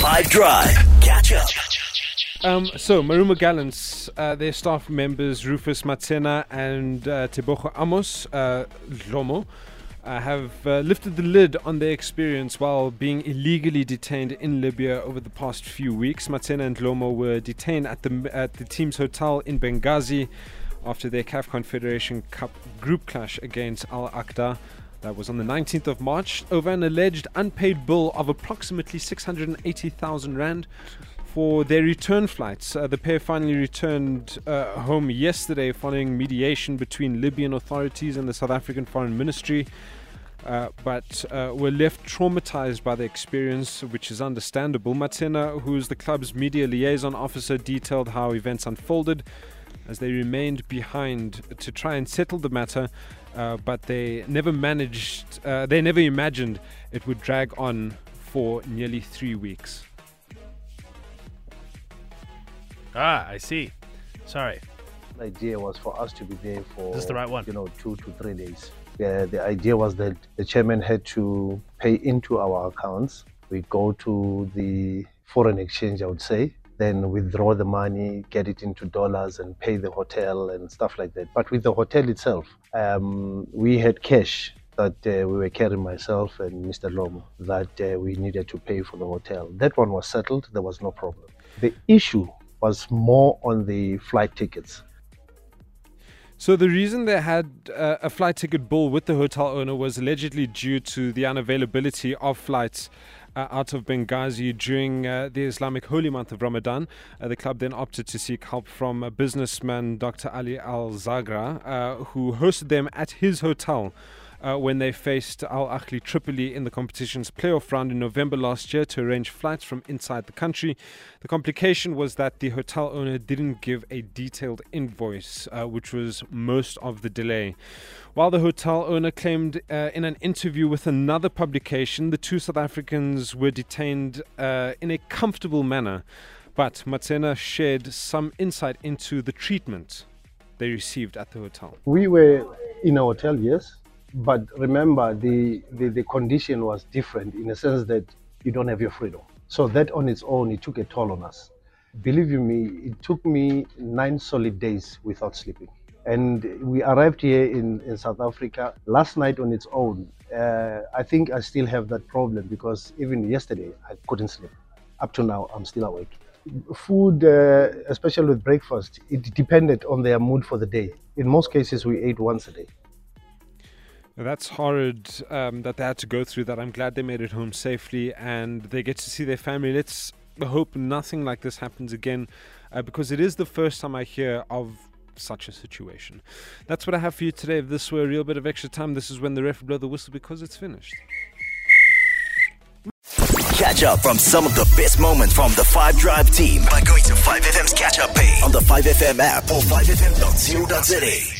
Five Drive. Catch up. Um, so, Marumo Gallants, uh, their staff members Rufus Matsena and uh, Amos uh, Lomo uh, have uh, lifted the lid on their experience while being illegally detained in Libya over the past few weeks. Matsena and Lomo were detained at the, at the team's hotel in Benghazi after their CAF Confederation Cup group clash against Al Akhdar. That was on the 19th of March over an alleged unpaid bill of approximately 680,000 Rand for their return flights. Uh, the pair finally returned uh, home yesterday following mediation between Libyan authorities and the South African Foreign Ministry. Uh, but uh, were left traumatized by the experience, which is understandable. Matsena, who is the club's media liaison officer, detailed how events unfolded as they remained behind to try and settle the matter, uh, but they never managed, uh, they never imagined it would drag on for nearly three weeks. Ah, I see. Sorry. The idea was for us to be there for This is the right one. you know two to three days. Yeah, the idea was that the chairman had to pay into our accounts. We go to the foreign exchange, I would say, then withdraw the money, get it into dollars, and pay the hotel and stuff like that. But with the hotel itself, um, we had cash that uh, we were carrying myself and Mr. Lomo that uh, we needed to pay for the hotel. That one was settled. There was no problem. The issue was more on the flight tickets. So the reason they had uh, a flight ticket bill with the hotel owner was allegedly due to the unavailability of flights uh, out of Benghazi during uh, the Islamic holy month of Ramadan. Uh, the club then opted to seek help from a businessman, Dr. Ali Al Zagra, uh, who hosted them at his hotel. Uh, when they faced Al Ahli Tripoli in the competition's playoff round in November last year to arrange flights from inside the country. The complication was that the hotel owner didn't give a detailed invoice, uh, which was most of the delay. While the hotel owner claimed uh, in an interview with another publication, the two South Africans were detained uh, in a comfortable manner. But Matsena shared some insight into the treatment they received at the hotel. We were in a hotel, yes, but remember the, the, the condition was different in the sense that you don't have your freedom. So that on its own, it took a toll on us. Believe you me, it took me nine solid days without sleeping. And we arrived here in, in South Africa last night on its own. Uh, I think I still have that problem because even yesterday I couldn't sleep. Up to now, I'm still awake. Food, uh, especially with breakfast, it depended on their mood for the day. In most cases, we ate once a day. That's horrid um, that they had to go through that. I'm glad they made it home safely and they get to see their family. Let's hope nothing like this happens again uh, because it is the first time I hear of such a situation. That's what I have for you today. If this were a real bit of extra time, this is when the ref blow the whistle because it's finished. Catch up from some of the best moments from the Five Drive team by going to 5FM's catch up page on the 5FM app or 5FM.co.za.